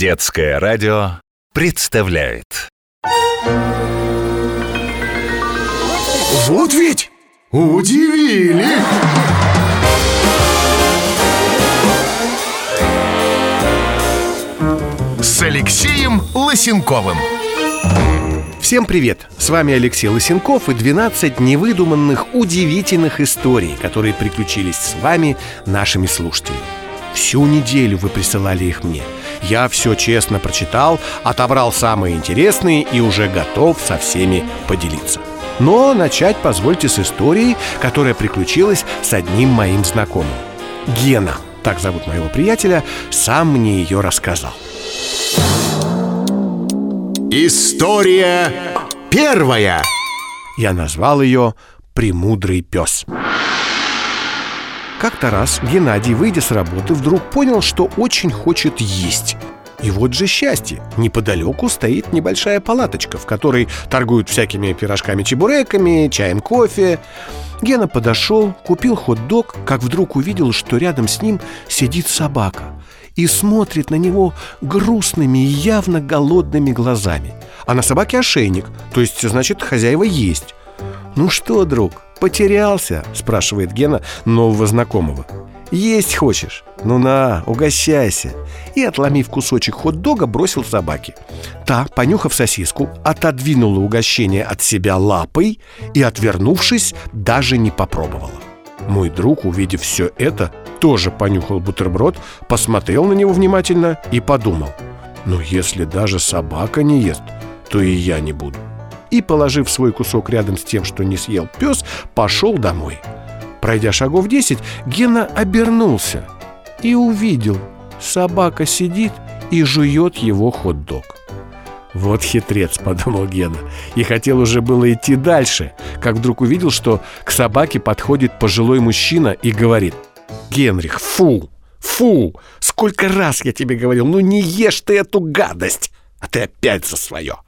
Детское радио представляет Вот ведь удивили! С Алексеем Лысенковым Всем привет! С вами Алексей Лысенков и 12 невыдуманных, удивительных историй, которые приключились с вами, нашими слушателями. Всю неделю вы присылали их мне. Я все честно прочитал, отобрал самые интересные и уже готов со всеми поделиться. Но начать позвольте с истории, которая приключилась с одним моим знакомым. Гена, так зовут моего приятеля, сам мне ее рассказал. История первая Я назвал ее «Премудрый пес». Как-то раз Геннадий, выйдя с работы, вдруг понял, что очень хочет есть. И вот же счастье! Неподалеку стоит небольшая палаточка, в которой торгуют всякими пирожками-чебуреками, чаем, кофе. Гена подошел, купил хот-дог, как вдруг увидел, что рядом с ним сидит собака и смотрит на него грустными и явно голодными глазами. А на собаке ошейник, то есть, значит, хозяева есть. «Ну что, друг, потерялся?» – спрашивает Гена нового знакомого. «Есть хочешь? Ну на, угощайся!» И, отломив кусочек хот-дога, бросил собаке. Та, понюхав сосиску, отодвинула угощение от себя лапой и, отвернувшись, даже не попробовала. Мой друг, увидев все это, тоже понюхал бутерброд, посмотрел на него внимательно и подумал «Ну, если даже собака не ест, то и я не буду» и, положив свой кусок рядом с тем, что не съел пес, пошел домой. Пройдя шагов десять, Гена обернулся и увидел, собака сидит и жует его хот-дог. «Вот хитрец», — подумал Гена, и хотел уже было идти дальше, как вдруг увидел, что к собаке подходит пожилой мужчина и говорит «Генрих, фу, фу, сколько раз я тебе говорил, ну не ешь ты эту гадость, а ты опять за свое».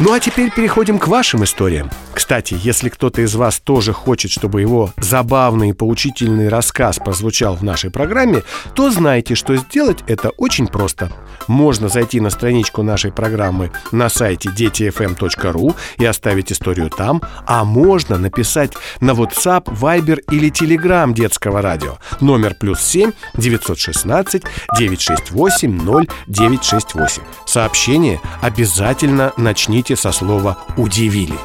Ну а теперь переходим к вашим историям. Кстати, если кто-то из вас тоже хочет, чтобы его забавный и поучительный рассказ прозвучал в нашей программе, то знайте, что сделать это очень просто. Можно зайти на страничку нашей программы на сайте детифm.ru и оставить историю там, а можно написать на WhatsApp, Viber или Telegram детского радио. Номер плюс 7 916 968 0968. Сообщение обязательно начните со слова «удивили».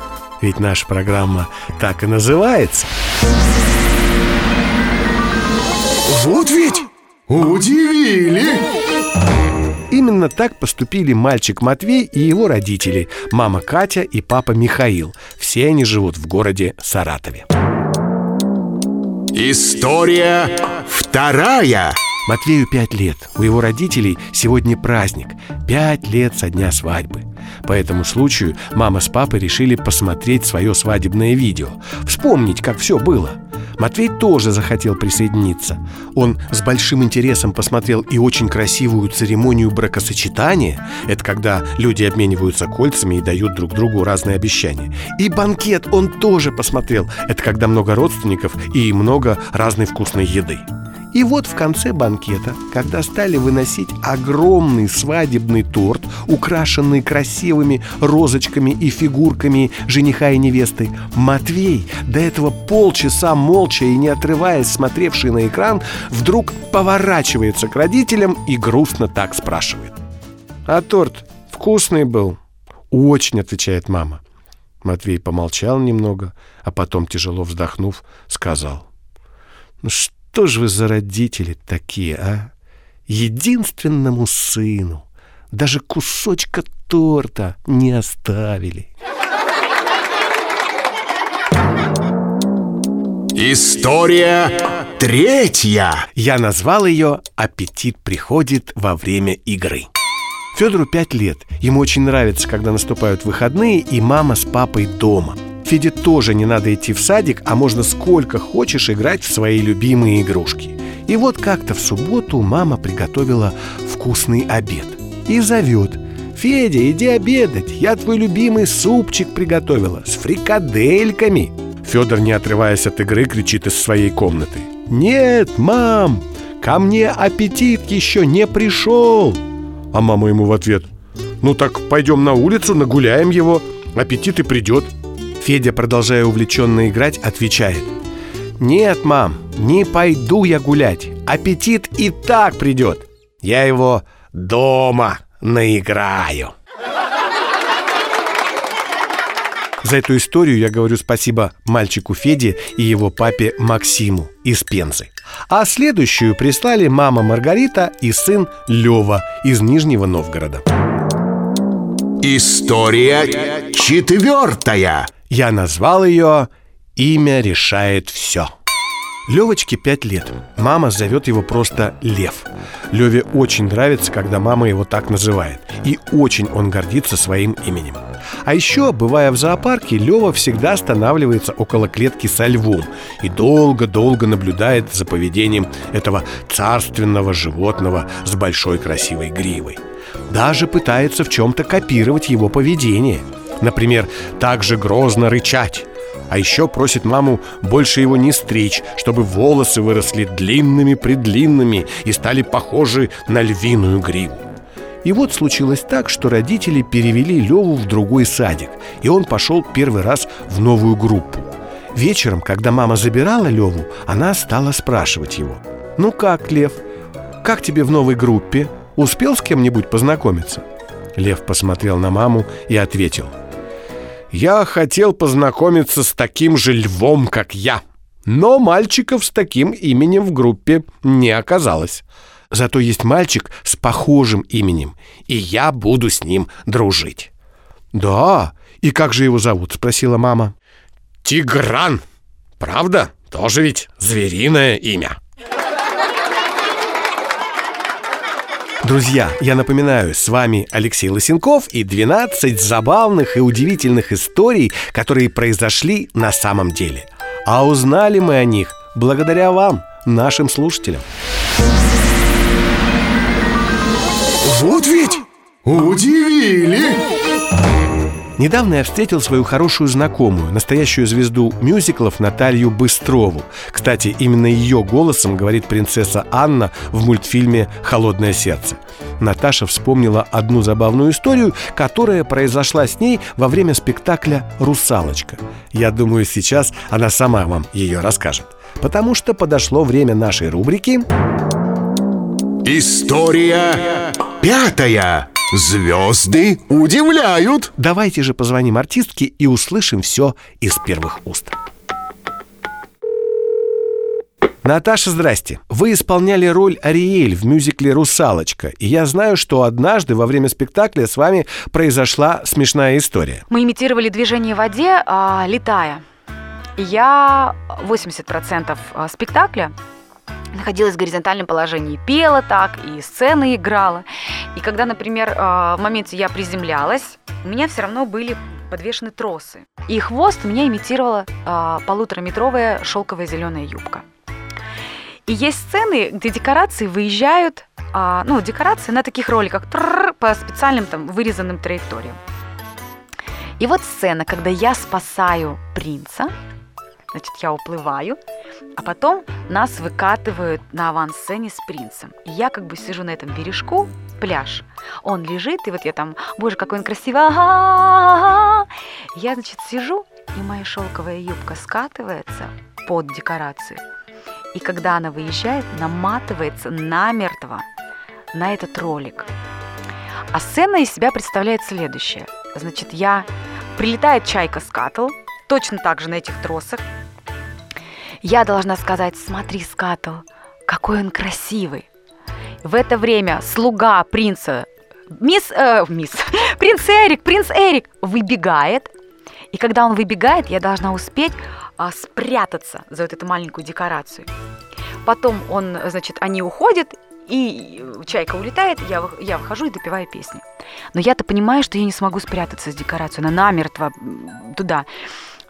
Ведь наша программа так и называется. Вот ведь удивили! Именно так поступили мальчик Матвей и его родители, мама Катя и папа Михаил. Все они живут в городе Саратове. История вторая Матвею пять лет. У его родителей сегодня праздник. Пять лет со дня свадьбы. По этому случаю мама с папой решили посмотреть свое свадебное видео. Вспомнить, как все было. Матвей тоже захотел присоединиться. Он с большим интересом посмотрел и очень красивую церемонию бракосочетания. Это когда люди обмениваются кольцами и дают друг другу разные обещания. И банкет он тоже посмотрел. Это когда много родственников и много разной вкусной еды. И вот в конце банкета, когда стали выносить огромный свадебный торт, украшенный красивыми розочками и фигурками жениха и невесты, Матвей, до этого полчаса молча и не отрываясь смотревший на экран, вдруг поворачивается к родителям и грустно так спрашивает. «А торт вкусный был?» «Очень», — отвечает мама. Матвей помолчал немного, а потом, тяжело вздохнув, сказал. «Ну что?» Что же вы за родители такие, а? Единственному сыну даже кусочка торта не оставили. История третья Я назвал ее «Аппетит приходит во время игры». Федору пять лет. Ему очень нравится, когда наступают выходные, и мама с папой дома – Феде тоже не надо идти в садик, а можно сколько хочешь играть в свои любимые игрушки. И вот как-то в субботу мама приготовила вкусный обед и зовет. «Федя, иди обедать, я твой любимый супчик приготовила с фрикадельками». Федор, не отрываясь от игры, кричит из своей комнаты. «Нет, мам, ко мне аппетит еще не пришел А мама ему в ответ. Ну так пойдем на улицу, нагуляем его Аппетит и придет Федя, продолжая увлеченно играть, отвечает Нет, мам, не пойду я гулять Аппетит и так придет Я его дома наиграю За эту историю я говорю спасибо мальчику Феде и его папе Максиму из Пензы. А следующую прислали мама Маргарита и сын Лева из Нижнего Новгорода. История четвертая. Я назвал ее «Имя решает все». Левочке пять лет. Мама зовет его просто Лев. Леве очень нравится, когда мама его так называет. И очень он гордится своим именем. А еще, бывая в зоопарке, Лева всегда останавливается около клетки со львом и долго-долго наблюдает за поведением этого царственного животного с большой красивой гривой. Даже пытается в чем-то копировать его поведение. Например, так же грозно рычать а еще просит маму больше его не стричь, чтобы волосы выросли длинными-предлинными и стали похожи на львиную гриву. И вот случилось так, что родители перевели Леву в другой садик, и он пошел первый раз в новую группу. Вечером, когда мама забирала Леву, она стала спрашивать его. «Ну как, Лев, как тебе в новой группе? Успел с кем-нибудь познакомиться?» Лев посмотрел на маму и ответил – я хотел познакомиться с таким же львом, как я. Но мальчиков с таким именем в группе не оказалось. Зато есть мальчик с похожим именем, и я буду с ним дружить. «Да? И как же его зовут?» — спросила мама. «Тигран! Правда? Тоже ведь звериное имя». Друзья, я напоминаю, с вами Алексей Лысенков и 12 забавных и удивительных историй, которые произошли на самом деле. А узнали мы о них благодаря вам, нашим слушателям. Вот ведь удивили! Недавно я встретил свою хорошую знакомую, настоящую звезду мюзиклов Наталью Быстрову. Кстати, именно ее голосом говорит принцесса Анна в мультфильме «Холодное сердце». Наташа вспомнила одну забавную историю, которая произошла с ней во время спектакля «Русалочка». Я думаю, сейчас она сама вам ее расскажет. Потому что подошло время нашей рубрики История пятая. Звезды удивляют Давайте же позвоним артистке и услышим все из первых уст Наташа, здрасте. Вы исполняли роль Ариэль в мюзикле «Русалочка». И я знаю, что однажды во время спектакля с вами произошла смешная история. Мы имитировали движение в воде, а, летая. Я 80% спектакля находилась в горизонтальном положении. Пела так, и сцены играла. И когда, например, а, в моменте я приземлялась, у меня все равно были подвешены тросы. И хвост меня имитировала а, полутораметровая шелковая зеленая юбка. И есть сцены, где декорации выезжают, а, ну, декорации на таких роликах по специальным там вырезанным траекториям. И вот сцена, когда я спасаю принца, Значит, я уплываю, а потом нас выкатывают на авансцене с принцем. И я как бы сижу на этом бережку, пляж. Он лежит, и вот я там, боже, какой он красивый. Я, значит, сижу, и моя шелковая юбка скатывается под декорацию. И когда она выезжает, наматывается намертво на этот ролик. А сцена из себя представляет следующее. Значит, я... Прилетает чайка с точно так же на этих тросах, я должна сказать, смотри, Скатл, какой он красивый. В это время слуга принца, мисс, э, мисс, принц Эрик, принц Эрик выбегает. И когда он выбегает, я должна успеть а, спрятаться за вот эту маленькую декорацию. Потом он, значит, они уходят, и чайка улетает, я, я выхожу и допиваю песни. Но я-то понимаю, что я не смогу спрятаться с декорацией, она намертво туда.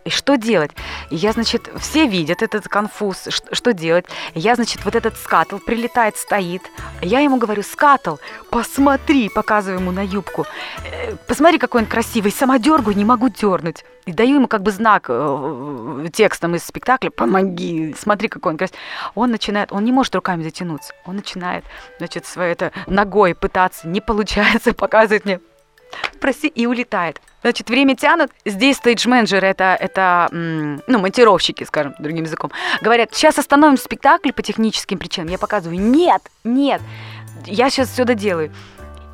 И что делать? И я, значит, все видят этот конфуз, что, что делать? Я, значит, вот этот скатл прилетает, стоит. Я ему говорю, скатл, посмотри, показываю ему на юбку. «Э, посмотри, какой он красивый, сама дергаю, не могу дернуть. И даю ему как бы знак э, текстом из спектакля, помоги, смотри, какой он красивый. Он начинает, он не может руками затянуться, он начинает, значит, своей это ногой пытаться, не получается, показывает мне, прости, и улетает. Значит, время тянут. Здесь стейдж-менеджеры, это, это ну, монтировщики, скажем, другим языком, говорят, сейчас остановим спектакль по техническим причинам. Я показываю, нет, нет, я сейчас все доделаю.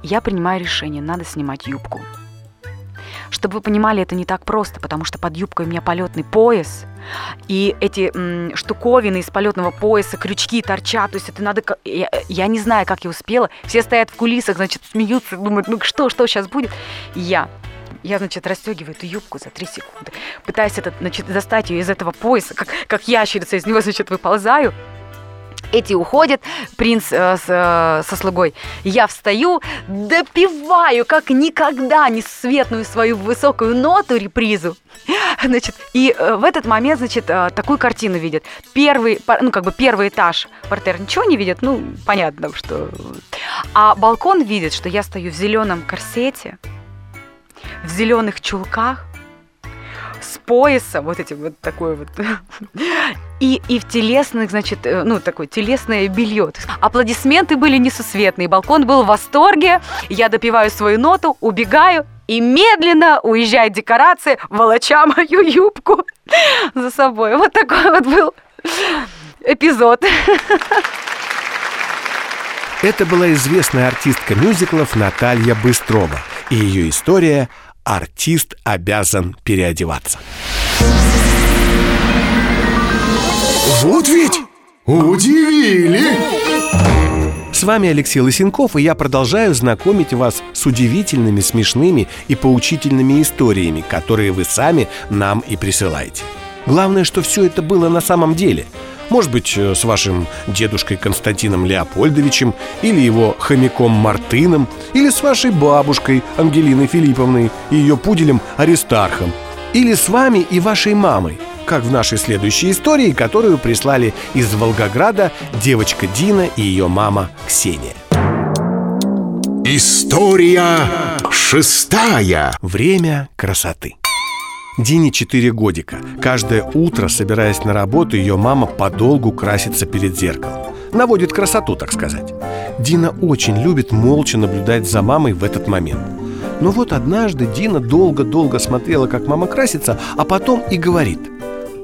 Я принимаю решение, надо снимать юбку. Чтобы вы понимали, это не так просто, потому что под юбкой у меня полетный пояс, и эти м, штуковины из полетного пояса, крючки торчат, то есть это надо... Я, я не знаю, как я успела. Все стоят в кулисах, значит, смеются, думают, ну что, что сейчас будет? Я я, значит, расстегиваю эту юбку за три секунды, пытаюсь этот, значит, достать ее из этого пояса, как, как ящерица из него, значит, выползаю. Эти уходят, принц э, с, э, со слугой. Я встаю, допиваю, как никогда, несветную свою высокую ноту, репризу. Значит, и э, в этот момент, значит, э, такую картину видят. Первый, ну, как бы первый этаж портер ничего не видит, ну, понятно, что... А балкон видит, что я стою в зеленом корсете, в зеленых чулках, с пояса, вот эти вот такой вот, и, и в телесных, значит, э, ну, такое телесное белье. Аплодисменты были несусветные, балкон был в восторге, я допиваю свою ноту, убегаю, и медленно уезжает декорация, волоча мою юбку за собой. Вот такой вот был эпизод. Это была известная артистка мюзиклов Наталья Быстрова. И ее история артист обязан переодеваться. Вот ведь удивили! С вами Алексей Лысенков, и я продолжаю знакомить вас с удивительными, смешными и поучительными историями, которые вы сами нам и присылаете. Главное, что все это было на самом деле – может быть, э, с вашим дедушкой Константином Леопольдовичем Или его хомяком Мартыном Или с вашей бабушкой Ангелиной Филипповной И ее пуделем Аристархом Или с вами и вашей мамой как в нашей следующей истории, которую прислали из Волгограда девочка Дина и ее мама Ксения. История шестая. Время красоты. Дине 4 годика. Каждое утро, собираясь на работу, ее мама подолгу красится перед зеркалом. Наводит красоту, так сказать. Дина очень любит молча наблюдать за мамой в этот момент. Но вот однажды Дина долго-долго смотрела, как мама красится, а потом и говорит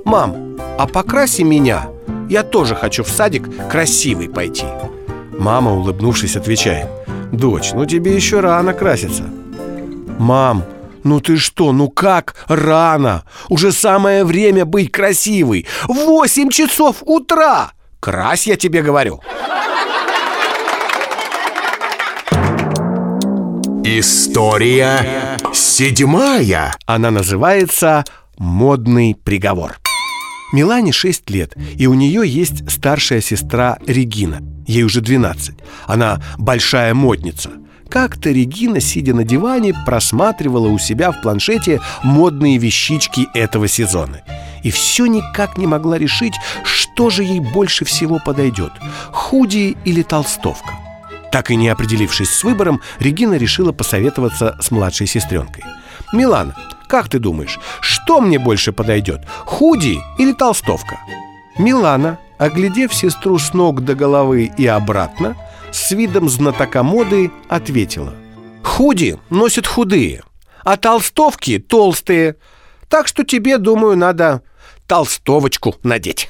«Мам, а покраси меня, я тоже хочу в садик красивый пойти». Мама, улыбнувшись, отвечает «Дочь, ну тебе еще рано краситься». «Мам, ну ты что, ну как рано? Уже самое время быть красивой. Восемь часов утра! Крась, я тебе говорю. История седьмая. Она называется «Модный приговор». Милане 6 лет, и у нее есть старшая сестра Регина. Ей уже 12. Она большая модница – как-то Регина, сидя на диване, просматривала у себя в планшете модные вещички этого сезона. И все никак не могла решить, что же ей больше всего подойдет – худи или толстовка. Так и не определившись с выбором, Регина решила посоветоваться с младшей сестренкой. «Милана, как ты думаешь, что мне больше подойдет – худи или толстовка?» Милана, оглядев сестру с ног до головы и обратно, с видом знатока моды ответила. «Худи носят худые, а толстовки толстые. Так что тебе, думаю, надо толстовочку надеть».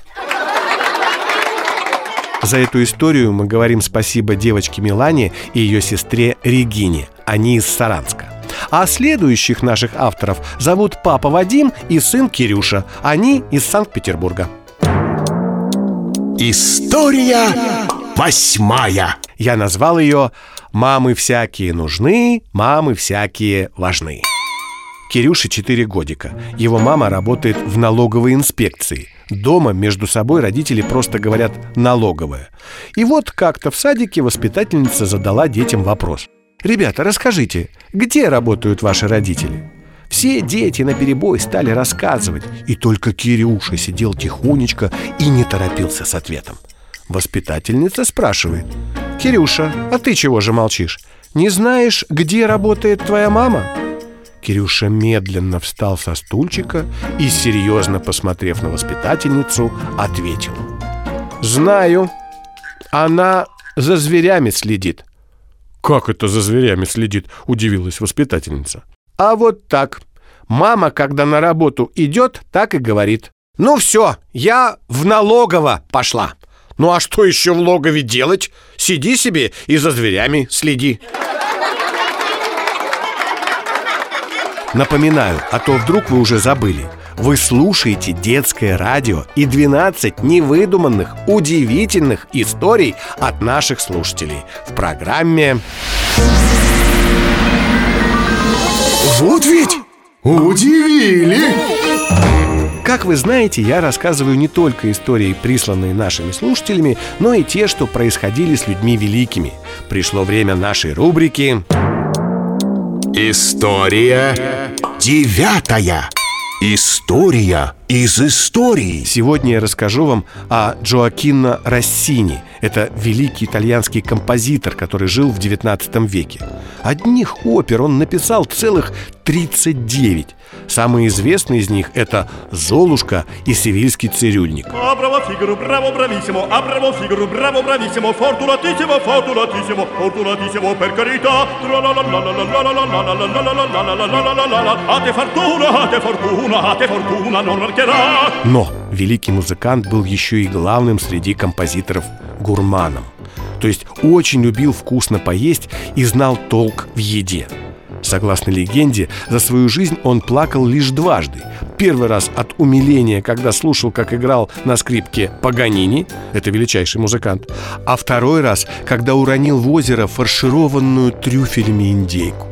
За эту историю мы говорим спасибо девочке Милане и ее сестре Регине. Они из Саранска. А следующих наших авторов зовут папа Вадим и сын Кирюша. Они из Санкт-Петербурга. История восьмая. Я назвал ее «Мамы всякие нужны, мамы всякие важны». Кирюше 4 годика. Его мама работает в налоговой инспекции. Дома между собой родители просто говорят «налоговая». И вот как-то в садике воспитательница задала детям вопрос. «Ребята, расскажите, где работают ваши родители?» Все дети на перебой стали рассказывать, и только Кирюша сидел тихонечко и не торопился с ответом. Воспитательница спрашивает «Кирюша, а ты чего же молчишь? Не знаешь, где работает твоя мама?» Кирюша медленно встал со стульчика и, серьезно посмотрев на воспитательницу, ответил «Знаю, она за зверями следит». «Как это за зверями следит?» – удивилась воспитательница. «А вот так. Мама, когда на работу идет, так и говорит. Ну все, я в налогово пошла. Ну а что еще в логове делать? Сиди себе и за зверями следи». Напоминаю, а то вдруг вы уже забыли. Вы слушаете детское радио и 12 невыдуманных, удивительных историй от наших слушателей в программе Вот ведь удивили! Как вы знаете, я рассказываю не только истории, присланные нашими слушателями, но и те, что происходили с людьми великими. Пришло время нашей рубрики История девятая. История из истории. Сегодня я расскажу вам о Джоакино Россини. Это великий итальянский композитор, который жил в XIX веке. Одних опер он написал целых 39. Самый известный из них – это «Золушка» и «Севильский цирюльник». А, браво, фигуру, браво, брависсимо, а фигуру, браво, брависсимо, фортунатиссимо, фортунатиссимо, фортунатиссимо, per. Но великий музыкант был еще и главным среди композиторов гурманом. То есть очень любил вкусно поесть и знал толк в еде – Согласно легенде, за свою жизнь он плакал лишь дважды. Первый раз от умиления, когда слушал, как играл на скрипке Паганини, это величайший музыкант, а второй раз, когда уронил в озеро фаршированную трюфелями индейку.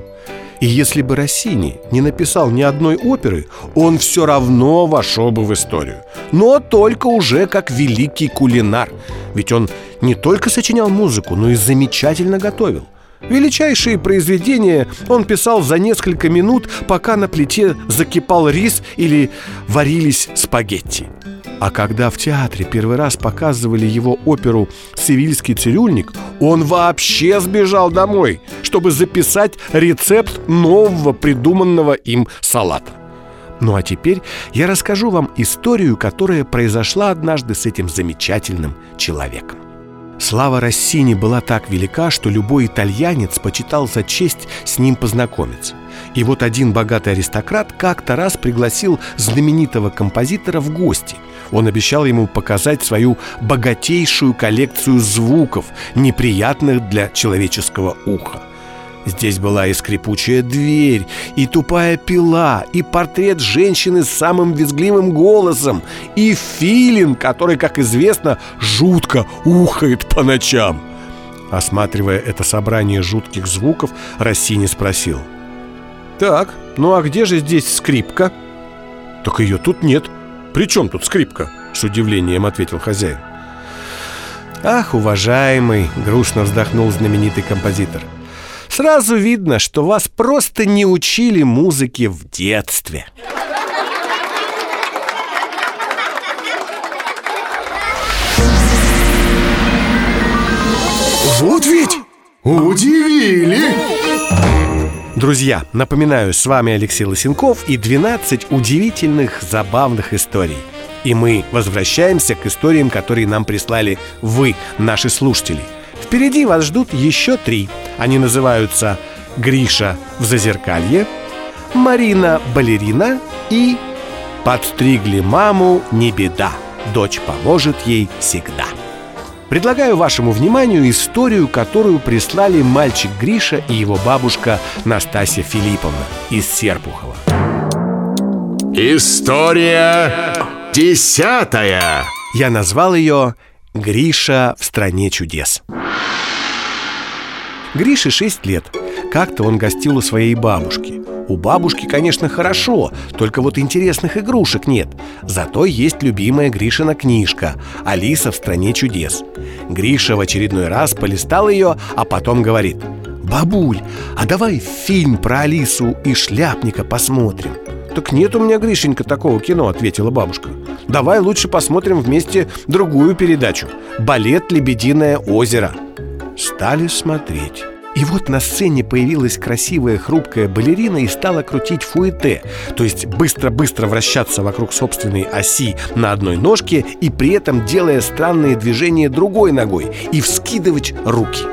И если бы Россини не написал ни одной оперы, он все равно вошел бы в историю. Но только уже как великий кулинар. Ведь он не только сочинял музыку, но и замечательно готовил. Величайшие произведения он писал за несколько минут, пока на плите закипал рис или варились спагетти. А когда в театре первый раз показывали его оперу «Севильский цирюльник», он вообще сбежал домой, чтобы записать рецепт нового придуманного им салата. Ну а теперь я расскажу вам историю, которая произошла однажды с этим замечательным человеком. Слава Россини была так велика, что любой итальянец почитал за честь с ним познакомиться. И вот один богатый аристократ как-то раз пригласил знаменитого композитора в гости. Он обещал ему показать свою богатейшую коллекцию звуков, неприятных для человеческого уха. Здесь была и скрипучая дверь, и тупая пила, и портрет женщины с самым визгливым голосом, и филин, который, как известно, жутко ухает по ночам. Осматривая это собрание жутких звуков, Рассини спросил. «Так, ну а где же здесь скрипка?» «Так ее тут нет. При чем тут скрипка?» С удивлением ответил хозяин. «Ах, уважаемый!» — грустно вздохнул знаменитый композитор — Сразу видно, что вас просто не учили музыке в детстве. Вот ведь удивили! Друзья, напоминаю, с вами Алексей Лосенков и 12 удивительных, забавных историй. И мы возвращаемся к историям, которые нам прислали вы, наши слушатели – Впереди вас ждут еще три. Они называются Гриша в зазеркалье, Марина балерина и Подстригли маму не беда, дочь поможет ей всегда. Предлагаю вашему вниманию историю, которую прислали мальчик Гриша и его бабушка Настасья Филипповна из Серпухова. История десятая. Я назвал ее «Гриша в стране чудес». Грише 6 лет. Как-то он гостил у своей бабушки. У бабушки, конечно, хорошо, только вот интересных игрушек нет. Зато есть любимая Гришина книжка «Алиса в стране чудес». Гриша в очередной раз полистал ее, а потом говорит «Бабуль, а давай фильм про Алису и шляпника посмотрим?» «Так нет у меня, Гришенька, такого кино», — ответила бабушка Давай лучше посмотрим вместе другую передачу. «Балет «Лебединое озеро» Стали смотреть. И вот на сцене появилась красивая хрупкая балерина и стала крутить фуэте, то есть быстро-быстро вращаться вокруг собственной оси на одной ножке и при этом делая странные движения другой ногой и вскидывать руки.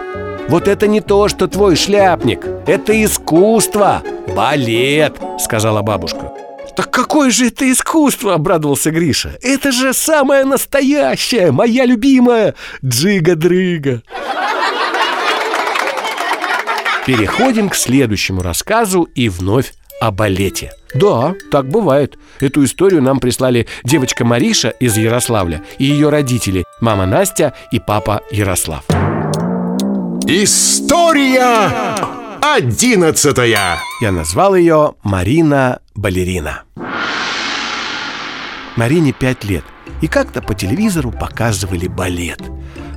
Вот это не то, что твой шляпник, это искусство, балет, сказала бабушка. «Так какое же это искусство!» — обрадовался Гриша. «Это же самое настоящее, моя любимая Джига-дрыга!» Переходим к следующему рассказу и вновь о балете. Да, так бывает. Эту историю нам прислали девочка Мариша из Ярославля и ее родители, мама Настя и папа Ярослав. История одиннадцатая Я назвал ее Марина Балерина. Марине пять лет, и как-то по телевизору показывали балет.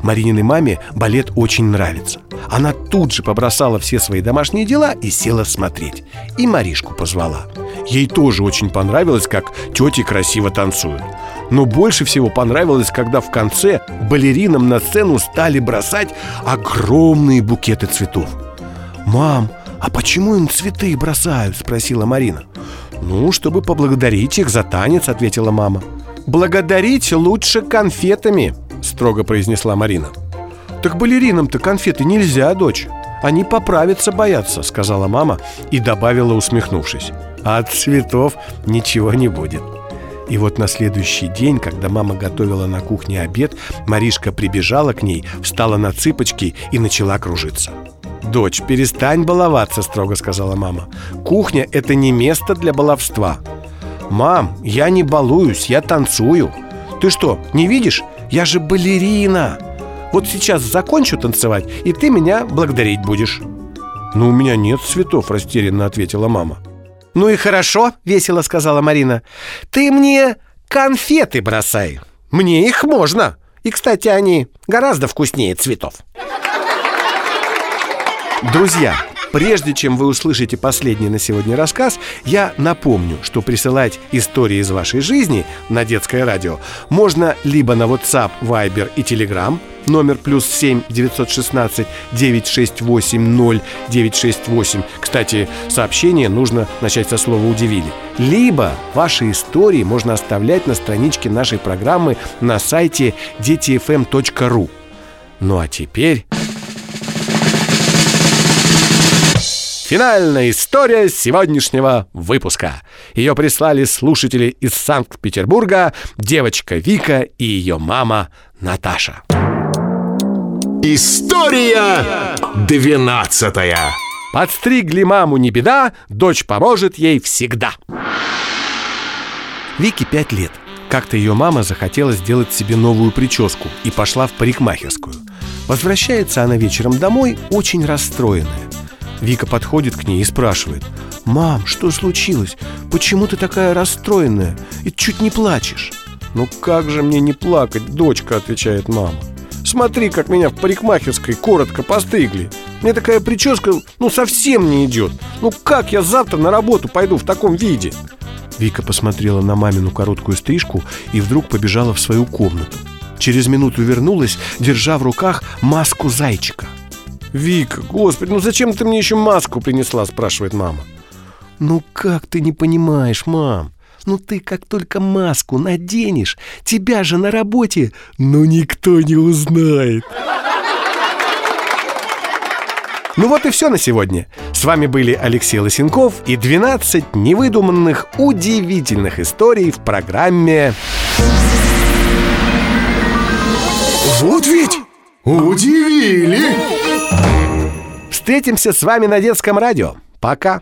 Марининой маме балет очень нравится. Она тут же побросала все свои домашние дела и села смотреть. И Маришку позвала. Ей тоже очень понравилось, как тети красиво танцуют. Но больше всего понравилось, когда в конце балеринам на сцену стали бросать огромные букеты цветов. «Мам, а почему им цветы бросают?» – спросила Марина. «Ну, чтобы поблагодарить их за танец», – ответила мама. «Благодарить лучше конфетами», – строго произнесла Марина. «Так балеринам-то конфеты нельзя, дочь. Они поправиться боятся», — сказала мама и добавила, усмехнувшись. «А от цветов ничего не будет». И вот на следующий день, когда мама готовила на кухне обед, Маришка прибежала к ней, встала на цыпочки и начала кружиться. «Дочь, перестань баловаться», — строго сказала мама. «Кухня — это не место для баловства». «Мам, я не балуюсь, я танцую». «Ты что, не видишь? Я же балерина!» Вот сейчас закончу танцевать, и ты меня благодарить будешь «Но у меня нет цветов», — растерянно ответила мама «Ну и хорошо», — весело сказала Марина «Ты мне конфеты бросай Мне их можно И, кстати, они гораздо вкуснее цветов» Друзья, Прежде чем вы услышите последний на сегодня рассказ, я напомню, что присылать истории из вашей жизни на детское радио можно либо на WhatsApp, Viber и Telegram номер плюс 7 916 968 0968. Кстати, сообщение нужно начать со слова «удивили». Либо ваши истории можно оставлять на страничке нашей программы на сайте детифм.ру. Ну а теперь... Финальная история сегодняшнего выпуска. Ее прислали слушатели из Санкт-Петербурга, девочка Вика и ее мама Наташа. История двенадцатая Подстригли маму не беда, дочь поможет ей всегда. Вике пять лет. Как-то ее мама захотела сделать себе новую прическу и пошла в парикмахерскую. Возвращается она вечером домой очень расстроенная. Вика подходит к ней и спрашивает «Мам, что случилось? Почему ты такая расстроенная? И чуть не плачешь?» «Ну как же мне не плакать, дочка?» – отвечает мама Смотри, как меня в парикмахерской коротко постригли Мне такая прическа, ну, совсем не идет Ну как я завтра на работу пойду в таком виде? Вика посмотрела на мамину короткую стрижку и вдруг побежала в свою комнату Через минуту вернулась, держа в руках маску зайчика – «Вика, господи, ну зачем ты мне еще маску принесла?» – спрашивает мама. «Ну как ты не понимаешь, мам? Ну ты как только маску наденешь, тебя же на работе, ну никто не узнает». Ну вот и все на сегодня. С вами были Алексей Лосенков и 12 невыдуманных удивительных историй в программе Вот ведь удивили! Встретимся с вами на детском радио. Пока!